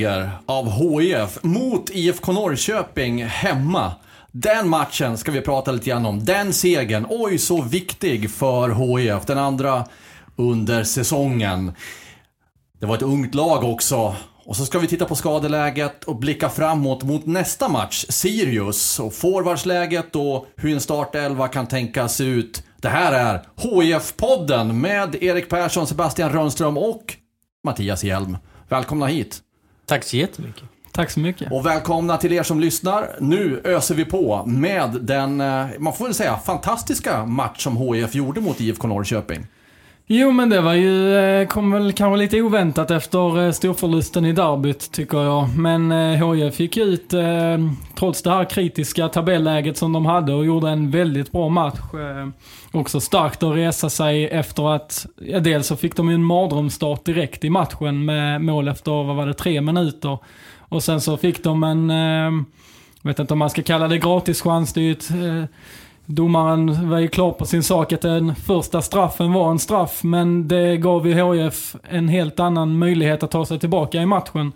Seger av HIF mot IFK Norrköping hemma. Den matchen ska vi prata lite grann om. Den segern, oj så viktig för HIF. Den andra under säsongen. Det var ett ungt lag också. Och så ska vi titta på skadeläget och blicka framåt mot nästa match, Sirius. Och forwardsläget och hur en startelva kan tänkas se ut. Det här är HIF-podden med Erik Persson, Sebastian Rönnström och Mattias Hjelm. Välkomna hit. Tack så jättemycket. Tack så mycket. Och välkomna till er som lyssnar. Nu öser vi på med den, eh, man får väl säga, fantastiska match som HIF gjorde mot IFK Norrköping. Jo, men det var ju, eh, kom väl kanske lite oväntat efter eh, storförlusten i derbyt, tycker jag. Men eh, HIF gick ut, trots det här kritiska tabelläget som de hade, och gjorde en väldigt bra match. Också starkt att resa sig efter att, ja, dels så fick de ju en mardrömsstart direkt i matchen med mål efter, vad var det, tre minuter. Och sen så fick de en, jag vet inte om man ska kalla det gratischans, det är ju ett Domaren var ju klar på sin sak att den första straffen var en straff, men det gav ju HIF en helt annan möjlighet att ta sig tillbaka i matchen.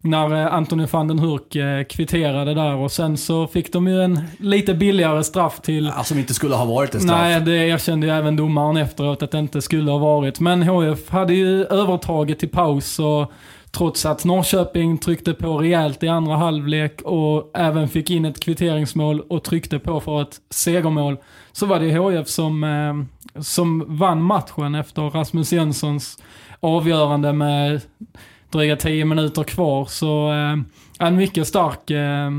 När eh, Anthony van den Hurk eh, kvitterade där och sen så fick de ju en lite billigare straff till... Alltså som inte skulle ha varit en straff. Nej, det erkände ju även domaren efteråt att det inte skulle ha varit. Men HIF hade ju övertaget till paus och Trots att Norrköping tryckte på rejält i andra halvlek och även fick in ett kvitteringsmål och tryckte på för ett segermål. Så var det HIF som, eh, som vann matchen efter Rasmus Jönssons avgörande med dryga 10 minuter kvar. Så eh, en mycket stark eh,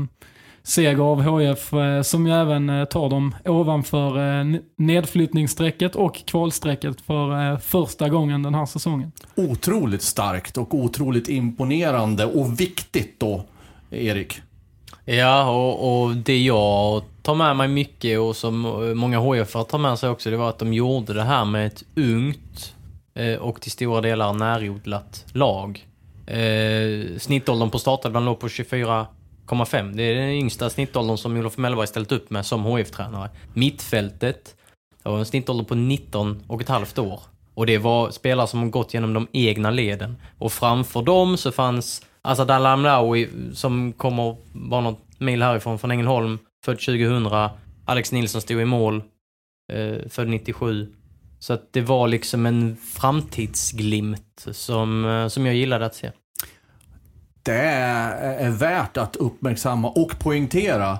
seger av HF eh, som ju även eh, tar dem ovanför eh, nedflyttningsstrecket och kvalstrecket för första gången den här säsongen. Otroligt starkt och otroligt imponerande och viktigt då, Erik. Ja, och, och det jag tar med mig mycket och som många HF tar med sig också, det var att de gjorde det här med ett ungt och till stora delar närodlat lag. Snittåldern på startelvan låg på 24 6,5. Det är den yngsta snittåldern som Olof Mellberg ställt upp med som HF-tränare. Mittfältet, det var en snittålder på 19 och ett halvt år. Och det var spelare som gått genom de egna leden. Och framför dem så fanns Asad Al som kommer bara något mil härifrån, från Ängelholm, född 2000. Alex Nilsson stod i mål, eh, född 97. Så att det var liksom en framtidsglimt som, eh, som jag gillade att se det är värt att uppmärksamma och poängtera.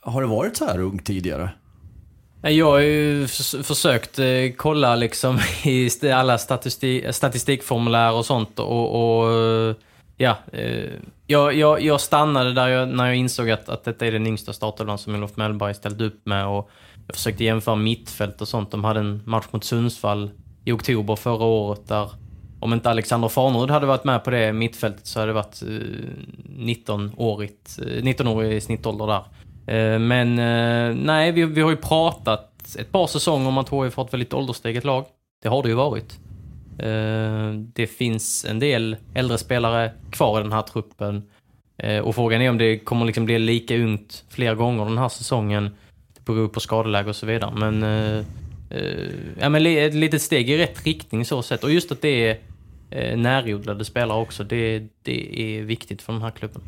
Har det varit så här ungt tidigare? Jag har ju försökt eh, kolla liksom i alla statistik, statistikformulär och sånt och, och ja, eh, jag, jag, jag stannade där jag, när jag insåg att, att detta är den yngsta startelvan som Olof Mellberg ställt upp med och jag försökte jämföra mittfält och sånt. De hade en match mot Sundsvall i oktober förra året där om inte Alexander Farnerud hade varit med på det mittfältet så hade det varit eh, 19-årigt, 19-årig eh, snittålder där. Eh, men nej, vi, vi har ju pratat ett par säsonger om att HIF har ett väldigt åldersteget lag. Det har det ju varit. Det finns en del äldre spelare kvar i den här truppen. Och frågan är om det kommer liksom bli lika ungt fler gånger den här säsongen. Det beror på skadeläge och så vidare. Men, ja, men ett litet steg i rätt riktning så sett. Och just att det är närodlade spelare också. Det, det är viktigt för den här klubben.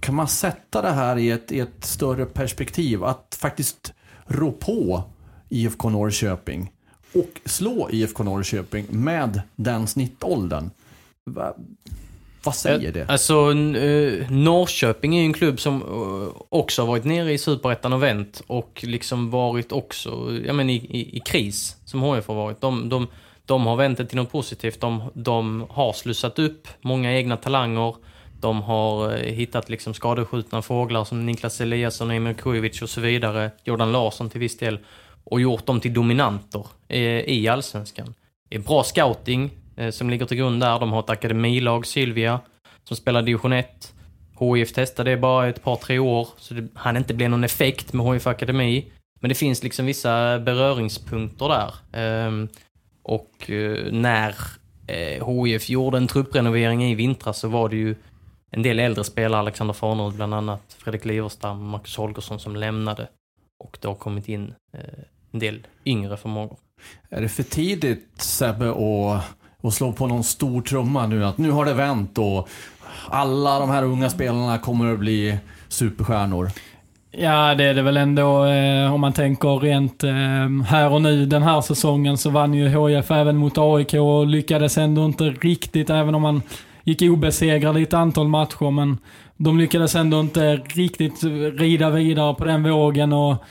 Kan man sätta det här i ett, i ett större perspektiv? Att faktiskt rå på IFK Norrköping och slå IFK Norrköping med den snittåldern. Va, vad säger eh, det? Alltså, eh, Norrköping är ju en klubb som eh, också har varit nere i Superettan och vänt och liksom varit också ja, men i, i, i kris, som HF har varit. De, de, de har vänt det till något positivt. De, de har slussat upp många egna talanger. De har eh, hittat liksom skadeskjutna fåglar som Niklas Eliasson, Emil Kujovic och så vidare. Jordan Larsson till viss del. Och gjort dem till dominanter eh, i allsvenskan. Det är bra scouting eh, som ligger till grund där. De har ett akademilag, Sylvia, som spelar division 1. HIF testade det bara ett par, tre år, så det hann inte bli någon effekt med HIF Akademi. Men det finns liksom vissa beröringspunkter där. Ehm, och eh, när eh, HIF gjorde en trupprenovering i vintras så var det ju en del äldre spelare, Alexander Farnerud bland annat, Fredrik Liverstam, Marcus Holgersson som lämnade. Och det har kommit in eh, en del yngre förmågor. Är det för tidigt Sebbe att, att slå på någon stor trumma nu? Att nu har det vänt och alla de här unga spelarna kommer att bli superstjärnor? Ja, det är det väl ändå eh, om man tänker rent eh, här och nu. Den här säsongen så vann ju HIF även mot AIK och lyckades ändå inte riktigt, även om man gick obesegrad i ett antal matcher. Men de lyckades ändå inte riktigt rida vidare på den vågen. och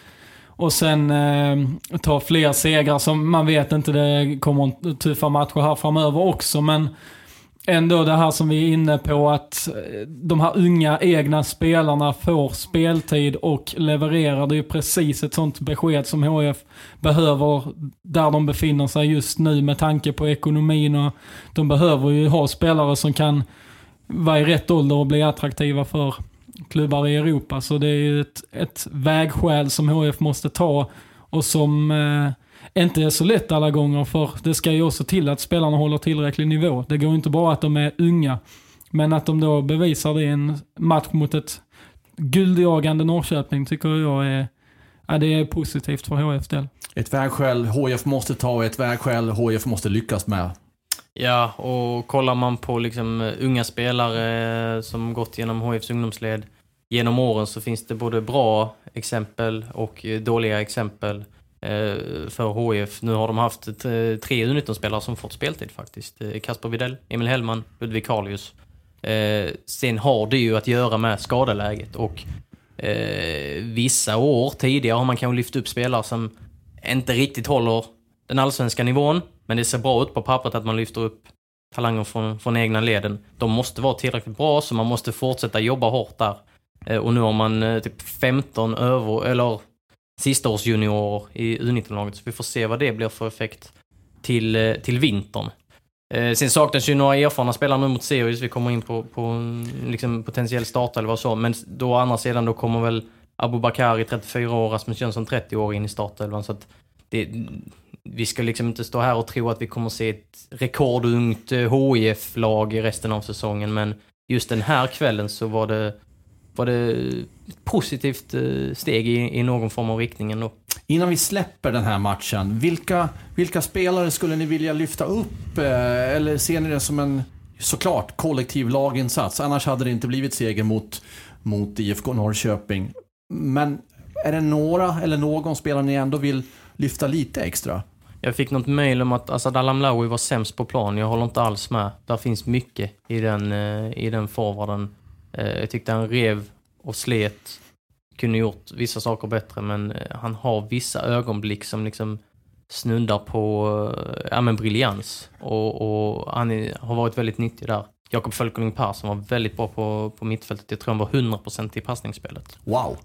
och sen eh, ta fler segrar som man vet inte, det kommer tuffa matcher här framöver också. Men ändå det här som vi är inne på att eh, de här unga egna spelarna får speltid och levererar. Det är ju precis ett sånt besked som HF behöver där de befinner sig just nu med tanke på ekonomin. och De behöver ju ha spelare som kan vara i rätt ålder och bli attraktiva för klubbar i Europa. Så det är ju ett, ett vägskäl som HF måste ta och som eh, inte är så lätt alla gånger för det ska ju också till att spelarna håller tillräcklig nivå. Det går inte bara att de är unga, men att de då bevisar det i en match mot ett guldjagande Norrköping tycker jag är, ja, det är positivt för HFs del. Ett vägskäl HF måste ta och ett vägskäl HF måste lyckas med. Ja, och kollar man på liksom unga spelare som gått genom HFs ungdomsled genom åren så finns det både bra exempel och dåliga exempel eh, Eh, för HF. Nu har de haft eh, tre U19-spelare som fått speltid faktiskt. Eh, Kasper Videll, Emil Hellman, Ludvig Karlius. Sen har det ju att göra med skadeläget och vissa år tidigare har man kanske lyft upp spelare som inte riktigt håller den allsvenska nivån. Men det ser bra ut på pappret att man lyfter upp talanger från, från egna leden. De måste vara tillräckligt bra, så man måste fortsätta jobba hårt där. Och nu har man typ 15 över, eller sista års juniorer i U19-laget, så vi får se vad det blir för effekt till, eh, till vintern. Eh, sen saknas ju några erfarna spelare nu mot Sirius, vi kommer in på, på liksom potentiell start eller vad så, men då å andra sidan då kommer väl Abu Bakari 34 år, Rasmus Jönsson 30 år in i startelvan, så att det, vi ska liksom inte stå här och tro att vi kommer se ett rekordungt eh, HIF-lag i resten av säsongen, men just den här kvällen så var det, var det ett positivt eh, steg i, i någon form av riktning ändå. Innan vi släpper den här matchen, vilka, vilka spelare skulle ni vilja lyfta upp? Eh, eller ser ni det som en, såklart, kollektiv laginsats? Annars hade det inte blivit seger mot, mot IFK Norrköping. Men är det några eller någon spelare ni ändå vill lyfta lite extra? Jag fick något mail om att Asad Alamlaoui var sämst på plan. Jag håller inte alls med. Där finns mycket i den, eh, i den forwarden. Eh, jag tyckte han rev och slet. Kunde gjort vissa saker bättre, men eh, han har vissa ögonblick som liksom snuddar på ja, men briljans. Och, och han är, har varit väldigt nyttig där. Jakob Fölkeling Persson var väldigt bra på, på mittfältet. Jag tror han var 100% i passningsspelet. Wow!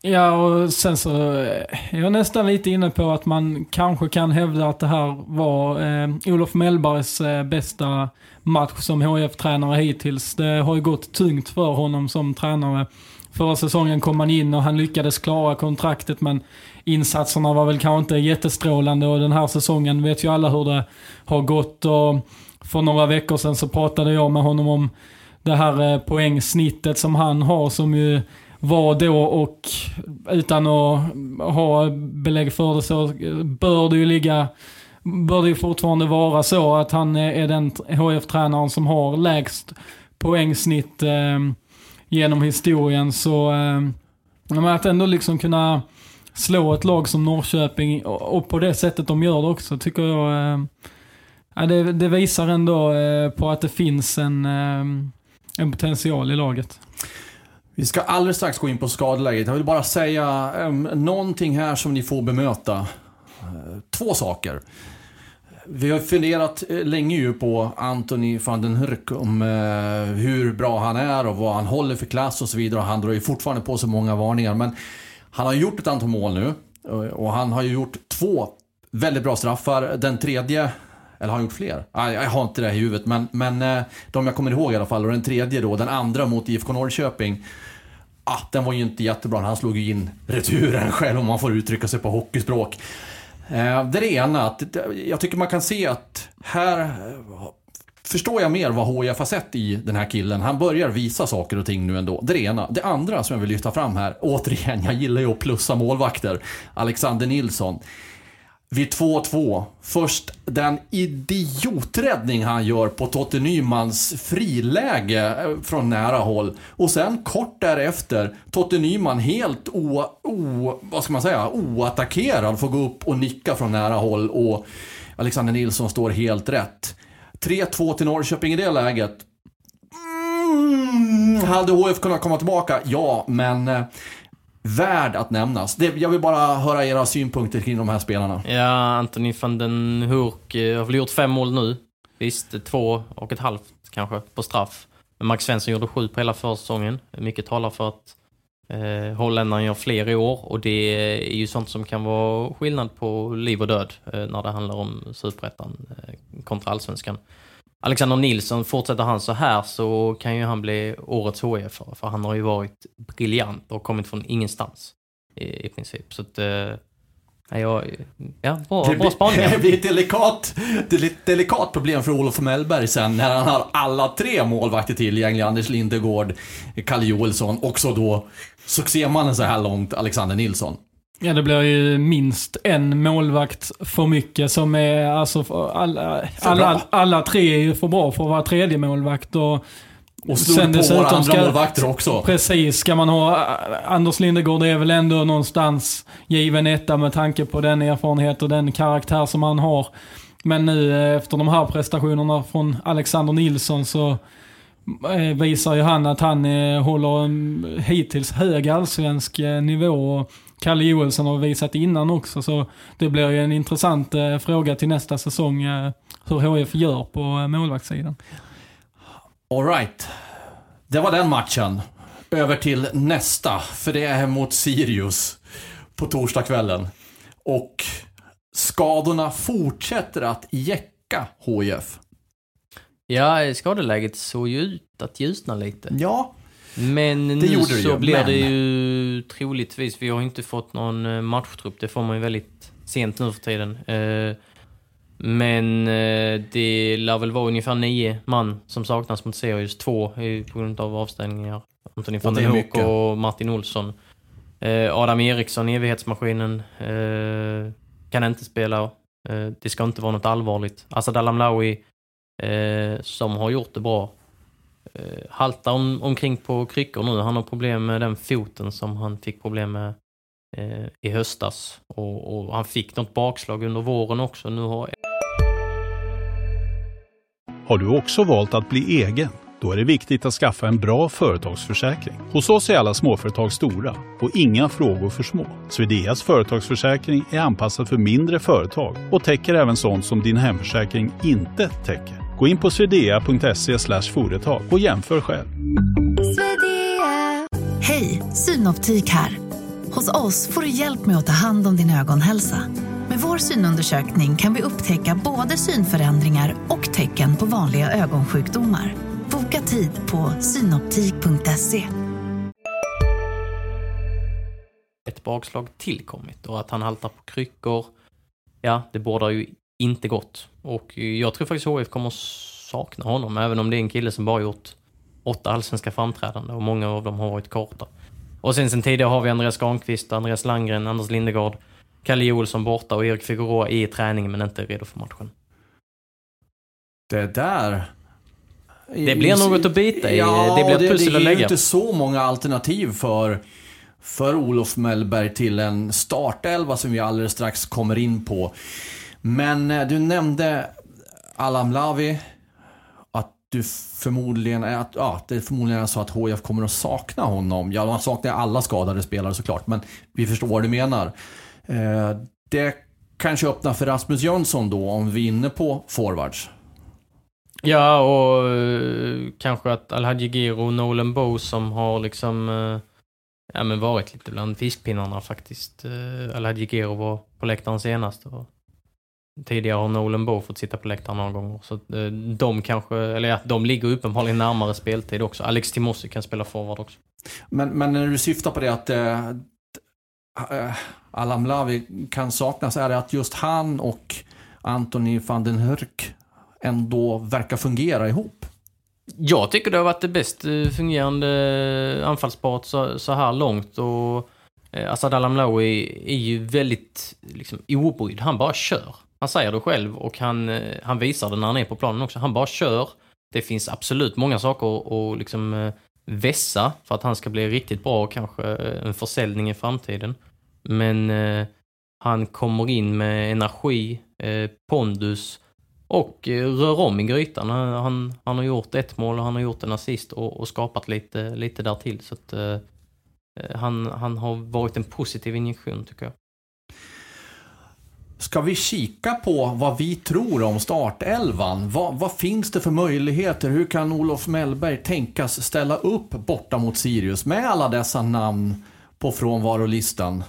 Ja, och sen så är jag nästan lite inne på att man kanske kan hävda att det här var eh, Olof Mellbergs eh, bästa match som HF-tränare hittills. Det har ju gått tungt för honom som tränare. Förra säsongen kom han in och han lyckades klara kontraktet men insatserna var väl kanske inte jättestrålande och den här säsongen vet ju alla hur det har gått. Och för några veckor sedan så pratade jag med honom om det här eh, poängsnittet som han har som ju var då och utan att ha belägg för det så bör det ju ligga bör det ju fortfarande vara så att han är den HF-tränaren som har lägst poängsnitt eh, genom historien. Så eh, att ändå liksom kunna slå ett lag som Norrköping och, på det sättet de gör det också tycker jag eh, det, det, visar ändå eh, på att det finns en, eh, en potential i laget. Vi ska alldeles strax gå in på skadeläget. Jag vill bara säga um, någonting här som ni får bemöta. Eh, två saker. Vi har funderat eh, länge ju på Anthony van den Hurk om eh, hur bra han är och vad han håller för klass och så vidare. Och han drar ju fortfarande på sig många varningar. Men han har gjort ett antal mål nu. Eh, och, han har ju gjort två väldigt bra straffar. Den tredje, eller har han gjort fler? Jag har inte det i huvudet. Men, men eh, de jag kommer ihåg i alla fall. Och den tredje då, den andra mot IFK Norrköping. Ah, den var ju inte jättebra. Han slog ju in returen själv om man får uttrycka sig på hockeyspråk. Eh, det är det ena. Att, jag tycker man kan se att här förstår jag mer vad HIF har sett i den här killen. Han börjar visa saker och ting nu ändå. Det är det ena. Det andra som jag vill lyfta fram här, återigen, jag gillar ju att plussa målvakter. Alexander Nilsson. Vid 2-2. Först den idioträddning han gör på Totte Nymans friläge eh, från nära håll. Och sen kort därefter, Totte Nyman helt o, o, vad ska man säga, oattackerad får gå upp och nicka från nära håll och Alexander Nilsson står helt rätt. 3-2 till Norrköping i det läget. Mm, hade HF kunnat komma tillbaka? Ja, men eh, värd att nämnas. Det, jag vill bara höra era synpunkter kring de här spelarna. Ja, Anthony van den Hurk eh, har väl gjort fem mål nu. Visst, eh, två och ett halvt kanske på straff. Men Max Svensson gjorde sju på hela försäsongen. Mycket talar för att eh, holländaren gör fler i år och det är ju sånt som kan vara skillnad på liv och död eh, när det handlar om superettan eh, kontra allsvenskan. Alexander Nilsson, fortsätter han så här så kan ju han bli årets HIF för han har ju varit briljant och kommit från ingenstans i, i princip. Så att, eh, Ja, ja bra, bra spaning. Det blir ett delikat, delikat problem för Olof Mellberg sen när han har alla tre målvakter tillgängliga. Anders Lindegård, Kalle Joelsson och så då succémannen så här långt, Alexander Nilsson. Ja, det blir ju minst en målvakt för mycket som är, alltså, alla, alla, alla tre är ju för bra för att vara tredje målvakt och och slog på våra andra ska, målvakter också. Precis. Ska man ha... Anders Lindegård är väl ändå någonstans given etta med tanke på den erfarenhet och den karaktär som han har. Men nu eh, efter de här prestationerna från Alexander Nilsson så eh, visar ju han att han eh, håller en hittills hög allsvensk nivå. Kalle Joelsson har visat innan också, så det blir ju en intressant fråga till nästa säsong hur HF gör på målvaktssidan. Alright. Det var den matchen. Över till nästa, för det är mot Sirius på torsdagskvällen. Och skadorna fortsätter att jäcka HIF. Ja, skadeläget såg ju ut att ljusna lite. Ja, Men nu det så ju. blir Men... det ju troligtvis, vi har inte fått någon eh, matchtrupp, det får man ju väldigt sent nu för tiden. Eh, men eh, det lär väl vara ungefär nio man som saknas mot Sirius. Två på grund av avstängningar. Anthony van den Hoek och Martin Olsson. Adam Eriksson, evighetsmaskinen, kan inte spela. det ska inte vara något allvarligt. Asad Alamlawi, som har gjort det bra, Eh, haltar om, omkring på kryckor nu. Han har problem med den foten som han fick problem med eh, i höstas. Och, och, han fick något bakslag under våren också. Nu har har du också valt att bli egen? Då är det viktigt att skaffa en bra företagsförsäkring. Hos oss är alla småföretag stora och inga frågor för små. Swedeas företagsförsäkring är anpassad för mindre företag och täcker även sånt som din hemförsäkring inte täcker. Gå in på swedea.se företag och jämför själv. Hej, Synoptik här. Hos oss får du hjälp med att ta hand om din ögonhälsa. Med vår synundersökning kan vi upptäcka både synförändringar och tecken på vanliga ögonsjukdomar. Boka tid på synoptik.se. Ett bakslag tillkommit och att han haltar på kryckor, ja, det bådar ju inte gott. Och jag tror faktiskt HF kommer sakna honom, även om det är en kille som bara gjort åtta allsvenska framträdanden och många av dem har varit korta. Och sen sen tidigare har vi Andreas Granqvist, Andreas Landgren, Anders Lindegård. Kalle Olsson borta och Erik Figueroa i träning men inte redo för matchen. Det där... Det blir något att bita i. Ja, det blir ett pussel att lägga. Det är ju inte så många alternativ för, för Olof Mellberg till en startelva som vi alldeles strax kommer in på. Men eh, du nämnde Alam Lavi. Att du förmodligen, eh, att, ja, det är förmodligen är så att HIF kommer att sakna honom. Ja, man saknar alla skadade spelare såklart, men vi förstår vad du menar. Eh, det kanske öppnar för Rasmus Jönsson då, om vi är inne på forwards. Ja, och eh, kanske att Alhaji Giro och Nolan Bow som har liksom eh, ja, men varit lite bland fiskpinnarna faktiskt. Eh, Alhaji Giro var på läktaren senast. Och tidigare har Nolan Bow fått sitta på läktaren några gånger. Så uh, de kanske, eller ja, de ligger uppenbarligen närmare speltid också. Alex Timossi kan spela forward också. Men, men när du syftar på det att uh, Alam Lavi kan saknas, är det att just han och Anthony van den Hurk ändå verkar fungera ihop? Jag tycker det har varit det bäst eh, fungerande anfallsparet så, så här långt och eh, Assad Alamlawi är ju väldigt liksom, obrydd. Han bara kör. Han säger det själv och han, eh, han visar det när han är på planen också. Han bara kör. Det finns absolut många saker att liksom, eh, vässa för att han ska bli riktigt bra och kanske eh, en försäljning i framtiden. Men eh, han kommer in med energi, eh, pondus och eh, rör om i grytan. Han, han har gjort ett mål och han har gjort en assist och, och skapat lite, lite därtill. Så att, eh, han, han har varit en positiv injektion tycker jag. Ska vi kika på vad vi tror om startelvan? Vad, vad, finns det för möjligheter? Hur kan Olof Mellberg tänkas ställa upp borta mot Sirius med alla dessa namn på frånvarolistan?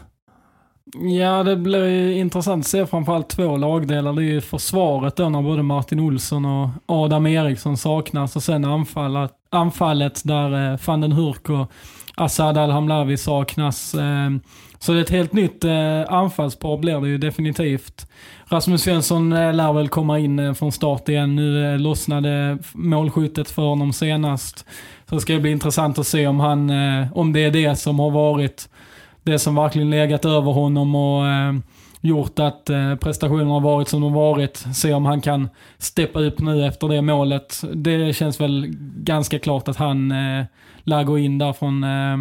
Ja, det blir intressant att se framförallt två lagdelar. Det är ju försvaret då när både Martin Olsson och Adam Eriksson saknas och sen anfallet, anfallet där eh, van den Hurk och Asad Al-Hamlavi saknas. Eh, så ett helt nytt eh, anfallspar blir det ju definitivt. Rasmus Svensson eh, lär väl komma in eh, från start igen. Nu eh, lossnade målskyttet för honom senast. Så det ska bli intressant att se om, han, eh, om det är det som har varit det som verkligen legat över honom och eh, gjort att eh, prestationerna har varit som de varit. Se om han kan steppa upp nu efter det målet. Det känns väl ganska klart att han eh, lär gå in där från, eh,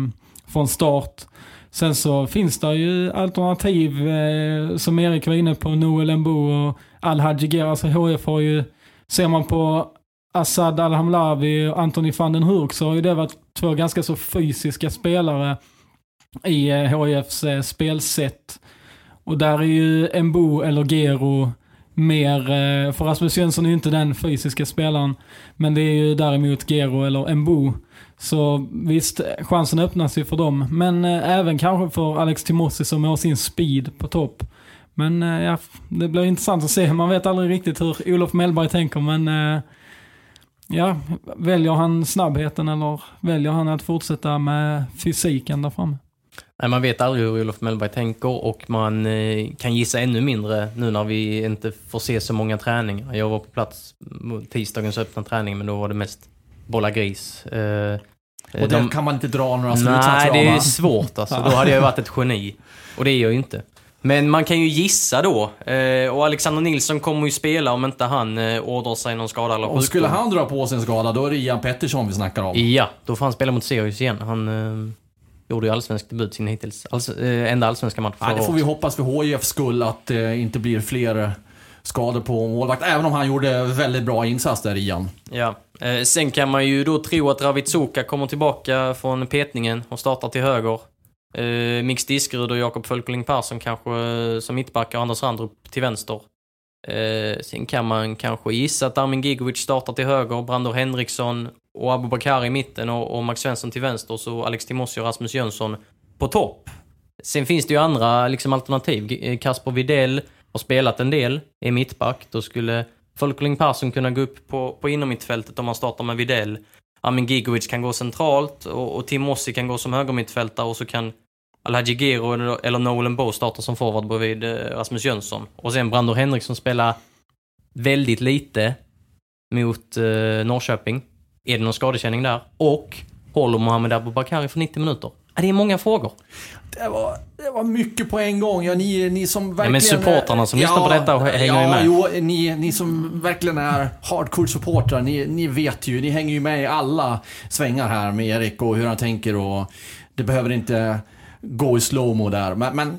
från start. Sen så finns det ju alternativ eh, som Erik var inne på, Noel Mbo och Al-Haji Alltså HF har ju, ser man på Assad Al-Hamlavi och Anthony van den Hurk så har ju det varit två ganska så fysiska spelare i eh, HIFs eh, spelsätt. Och där är ju Mbo eller Gero mer, eh, för Rasmus Jönsson är ju inte den fysiska spelaren, men det är ju däremot Gero eller Mbo. Så visst, chansen öppnas ju för dem. Men eh, även kanske för Alex Timossi som har sin speed på topp. Men eh, ja, det blir intressant att se. Man vet aldrig riktigt hur Olof Mellberg tänker, men ja, väljer han snabbheten eller väljer han att fortsätta med fysiken där framme? Nej, man vet aldrig hur Olof Mellberg tänker och man eh, kan gissa ännu mindre nu när vi inte får se så många träningar. Jag var på plats tisdagens öppna träning men då var det mest bolla gris. Eh, och de, kan man inte dra några slutsatser av? Nej, det är svårt alltså. Då hade jag varit ett geni. Och det är jag ju inte. Men man kan ju gissa då. Eh, och Alexander Nilsson kommer ju spela om inte han eh, ordrar sig någon skada eller sjukdom. Och skulle han dra på sig en skada, då är det Ian Pettersson vi snackar om. Ja, då får han spela mot Sirius igen. Han... Eh, gjorde ju allsvensk debut sin hittills alls, äh, enda allsvenska match ja, Det får vi hoppas för HIFs skull att det inte blir fler eh, skador på målvakt. Även om han gjorde väldigt bra insats där, Ian. Ja. Eh, sen kan man ju då tro att Ravitsuka kommer tillbaka från petningen och startar till höger. Eh, Mix Diskerud och Jakob Fölkeling Persson kanske eh, som mittbackar och Anders Randrup till vänster. Eh, sen kan man kanske gissa att Armin Gigovic startar till höger, Brandor Henriksson och Abubakar i mitten och, och Max Svensson till vänster, Och så Alex Timossi och Rasmus Jönsson på topp. Sen finns det ju andra liksom, alternativ. Eh, Kasper Videll har spelat en del, är mittback. Då skulle Folkling Persson kunna gå upp på, på innermittfältet om man startar med Videll. Amin Gigovic kan gå centralt och, och Timossi kan gå som högermittfältare och så kan Alhaji Gero eller, eller Nolan Bow starta som forward bredvid eh, Rasmus Jönsson. Och sen Brandor Henriksson spelar väldigt lite mot eh, Norrköping. Är det någon skadekänning där? Och håller Mohamed Abubakari för 90 minuter? det är många frågor. Det var, det var mycket på en gång. Ja, ni, ni som verkligen... Ja, men supportrarna som ja, lyssnar på detta hänger ja, ju med. Jo, ni, ni som verkligen är hardcore-supportrar, ni, ni vet ju. Ni hänger ju med i alla svängar här med Erik och hur han tänker och det behöver inte gå i slowmo där. Men, men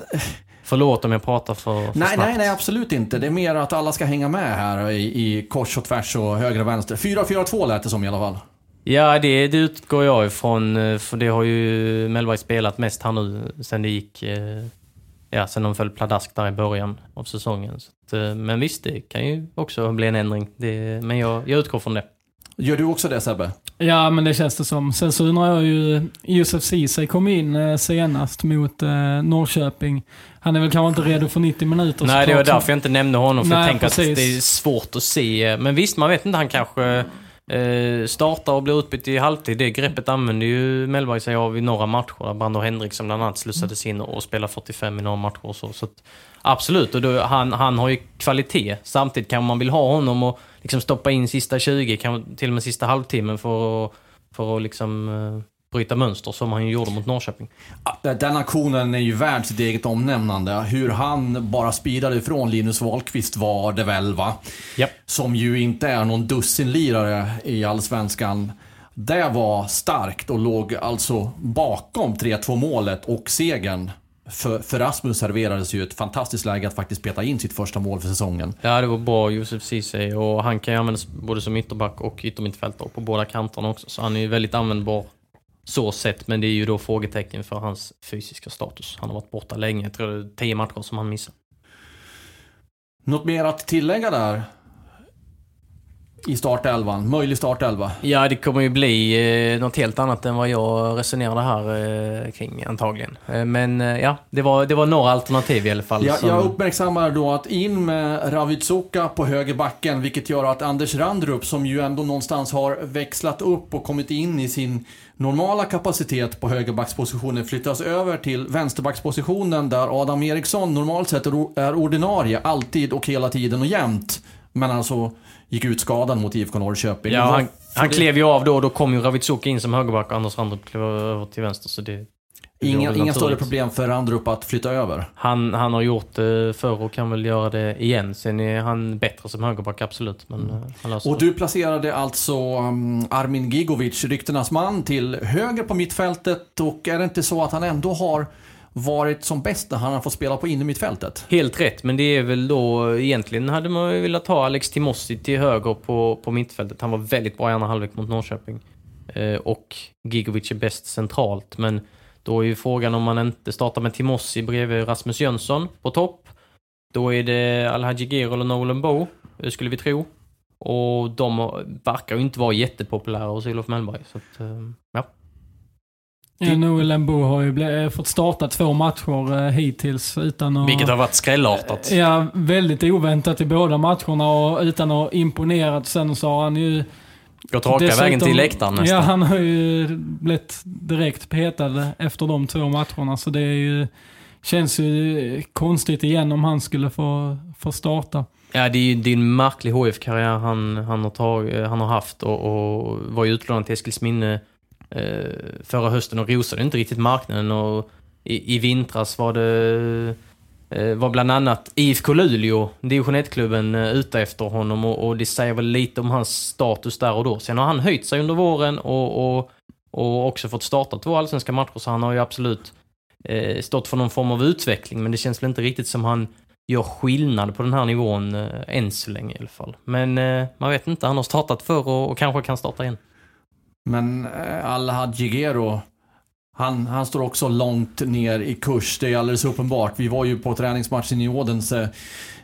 Förlåt om jag pratar för, för nej, snabbt. Nej, nej, absolut inte. Det är mer att alla ska hänga med här i, i kors och tvärs och höger och vänster. 4-4-2 lät det som i alla fall. Ja, det, det utgår jag ifrån. Eh, för det har ju Mellberg spelat mest här nu sen det gick eh, ja, sen de föll pladask där i början av säsongen. Att, eh, men visst, det kan ju också bli en ändring. Det, men jag, jag utgår från det. Gör du också det Sebbe? Ja, men det känns det som. Sen så undrar jag ju, Josef Ceesay kom in eh, senast mot eh, Norrköping. Han är väl kanske inte redo för 90 minuter Nej, det var därför jag inte nämnde honom. För Nej, jag tänker precis. att det är svårt att se. Men visst, man vet inte. Han kanske eh, startar och blir utbytt i halvtid. Det greppet använde ju Mellberg sig av i några matcher. Där Brando Henriksson bland annat slussades in och spelade 45 i några matcher och så. så att, absolut, och då, han, han har ju kvalitet. Samtidigt kan man vill ha honom och liksom stoppa in sista 20, kan, till och med sista halvtimmen för att, för att liksom, eh, bryta mönster som han gjorde mot Norrköping. Ja, Den aktionen är ju värd sitt eget omnämnande. Hur han bara speedade ifrån Linus Wahlqvist var det väl va? Japp. Som ju inte är någon dussinlirare i Allsvenskan. Det var starkt och låg alltså bakom 3-2 målet och segern. För, för Rasmus serverades ju ett fantastiskt läge att faktiskt peta in sitt första mål för säsongen. Ja, det var bra Josef Ceesay och han kan ju användas både som ytterback och yttermittfältare på båda kanterna också. Så han är ju väldigt användbar så sett, men det är ju då frågetecken för hans fysiska status. Han har varit borta länge, jag tror det är tio matcher som han missar. Något mer att tillägga där? I startelvan, möjlig startelva. Ja, det kommer ju bli eh, något helt annat än vad jag resonerade här eh, kring antagligen. Eh, men eh, ja, det var, det var några alternativ i alla fall. Jag, som- jag uppmärksammar då att in med Ravitsuka på högerbacken, vilket gör att Anders Randrup, som ju ändå någonstans har växlat upp och kommit in i sin normala kapacitet på högerbackspositionen, flyttas över till vänsterbackspositionen där Adam Eriksson normalt sett är är ordinarie, alltid och hela tiden och jämt. Men alltså gick ut skadad mot IFK Norrköping. Ja, han, han det- klev ju av då och då kom ju Ravitsuka in som högerback och Anders Randrup klev över till vänster. Så det, Inga, inga större problem för Randrup att flytta över. Han, han har gjort det förr och kan väl göra det igen. Sen är han bättre som högerback, absolut. Men löser Och du placerade alltså um, Armin Gigovic, ryktenas man, till höger på mittfältet och är det inte så att han ändå har varit som bäst när han har fått spela på innermittfältet? Helt rätt, men det är väl då egentligen hade man ju velat ha Alex Timossi till höger på, på mittfältet. Han var väldigt bra i andra halvlek mot Norrköping. Eh, och Gigovic är bäst centralt, men då är ju frågan om man inte startar med Timossi bredvid Rasmus Jönsson på topp. Då är det Alhaji Gerol och Nolan Bow, eh, skulle vi tro. Och de verkar ju inte vara jättepopulära hos Olof Mellberg. Så att, eh, ja. Ja, Noel Lembo har ju eh, fått starta två matcher eh, hittills utan att... Vilket har varit skrällartat. Ja, väldigt oväntat i båda matcherna och utan att ha imponerat. Sen så har han ju... Gått raka dessutom- vägen till läktaren nästan. Ja, han har ju blivit direkt petad efter de två matcherna. Så det är ju, känns ju konstigt igen om han skulle få, få starta. Ja, det är ju det är en märklig HF-karriär han, han, har tag, eh, han har haft och, och var ju utlånad till Eskilsminne eh, Eh, förra hösten och rosade inte riktigt marknaden. Och i, I vintras var det eh, var bland annat IFK Luleå, division 1-klubben, eh, ute efter honom och, och det säger väl lite om hans status där och då. Sen har han höjt sig under våren och, och, och också fått starta två allsvenska matcher så han har ju absolut eh, stått för någon form av utveckling men det känns väl inte riktigt som han gör skillnad på den här nivån eh, än så länge i alla fall. Men eh, man vet inte, han har startat förr och, och kanske kan starta igen. Men eh, Alhad Jigero, han, han står också långt ner i kurs. Det är alldeles uppenbart. Vi var ju på träningsmatchen i Odense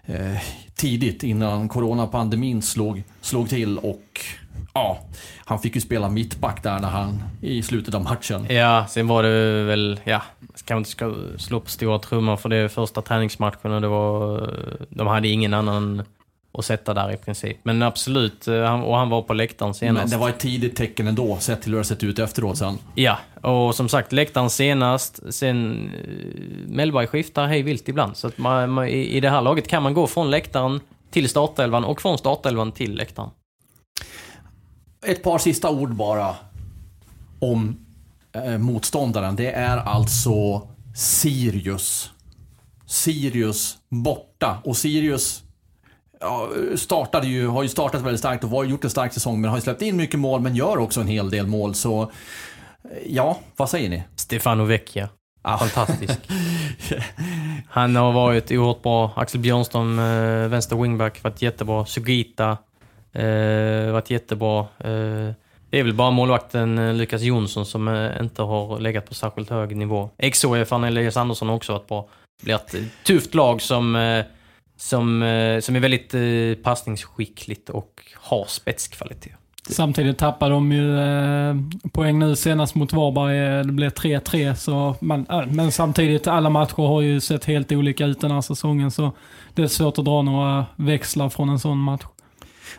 eh, tidigt innan coronapandemin slog, slog till och ja, han fick ju spela mittback där när han, i slutet av matchen. Ja, sen var det väl, ja, kanske inte ska slå på stora trumman för det är första träningsmatchen och det var, de hade ingen annan att sätta där i princip. Men absolut, eh, och han var på läktaren senast. Men det var ett tidigt tecken ändå, sett till hur det sett ut efteråt sen. Ja, och som sagt läktaren senast, sen eh, Mellberg skiftar hej vilt ibland. Så att man, man, i, i det här laget kan man gå från läktaren till startelvan och från startelvan till läktaren. Ett par sista ord bara om eh, motståndaren. Det är alltså Sirius. Sirius borta. Och Sirius ja, startade ju, har ju startat väldigt starkt och har gjort en stark säsong men har ju släppt in mycket mål men gör också en hel del mål. Så ja, vad säger ni? Stefano Vecchia. Ah. Fantastisk. Han har varit oerhört bra. Axel Björnström, eh, vänster wingback, varit jättebra. Sugita, eh, varit jättebra. Eh, det är väl bara målvakten eh, Lukas Jonsson som eh, inte har legat på särskilt hög nivå. Han Elias Andersson har också varit bra. blir ett tufft lag som, som, eh, som är väldigt eh, passningsskickligt och har spetskvalitet. Samtidigt tappar de ju eh, poäng nu senast mot Varberg. Eh, det blev 3-3. Så man, äh, men samtidigt, alla matcher har ju sett helt olika ut den här säsongen. Så det är svårt att dra några växlar från en sån match.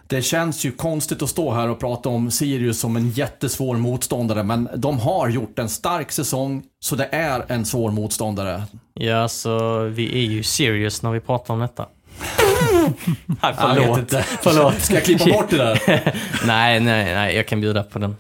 Det känns ju konstigt att stå här och prata om Sirius som en jättesvår motståndare, men de har gjort en stark säsong, så det är en svår motståndare. Ja, så vi är ju serious när vi pratar om detta. Nej, förlåt. Förlåt. Ska jag klippa bort det där? nej, nej, nej, jag kan bjuda på den.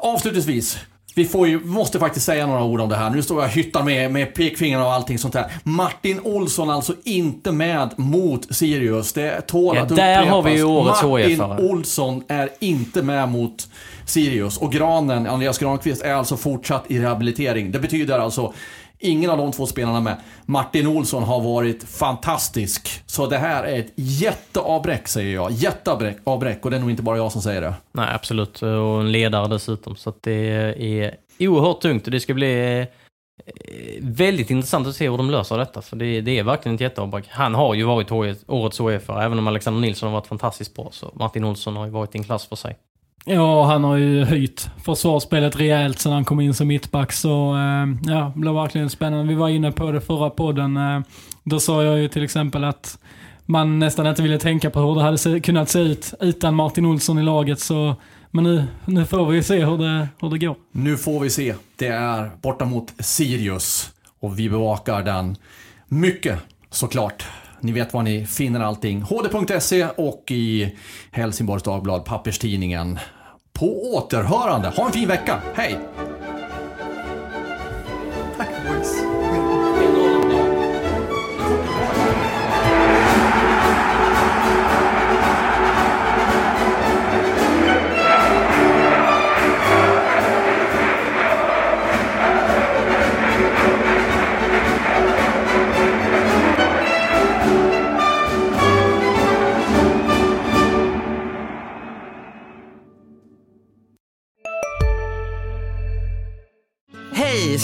Avslutningsvis. Vi får ju, måste faktiskt säga några ord om det här. Nu står jag och hyttar med, med pekfingrarna och allting sånt här. Martin Olsson alltså inte med mot Sirius. Det tål Ja, att där upprepas. har vi ju årets Martin. Olsson är inte med mot Sirius. Och Granen, Andreas Granqvist, är alltså fortsatt i rehabilitering. Det betyder alltså Ingen av de två spelarna med. Martin Olsson har varit fantastisk. Så det här är ett jätteavbräck säger jag. Jätteavbräck och det är nog inte bara jag som säger det. Nej, absolut. Och en ledare dessutom. Så att det är oerhört tungt och det ska bli eh, väldigt intressant att se hur de löser detta. För det, det är verkligen ett jätteavbräck. Han har ju varit årets HF, även om Alexander Nilsson har varit fantastiskt bra. Så Martin Olsson har ju varit i en klass för sig. Ja, han har ju höjt försvarsspelet rejält sedan han kom in som mittback. Så eh, ja, det blev verkligen spännande. Vi var inne på det förra podden. Eh, då sa jag ju till exempel att man nästan inte ville tänka på hur det hade se, kunnat se ut utan Martin Olsson i laget. Så, men nu, nu får vi se hur det, hur det går. Nu får vi se. Det är borta mot Sirius och vi bevakar den mycket såklart. Ni vet var ni finner allting. hd.se och i Helsingborgs Dagblad, papperstidningen. På återhörande. Ha en fin vecka. Hej! Tack boys.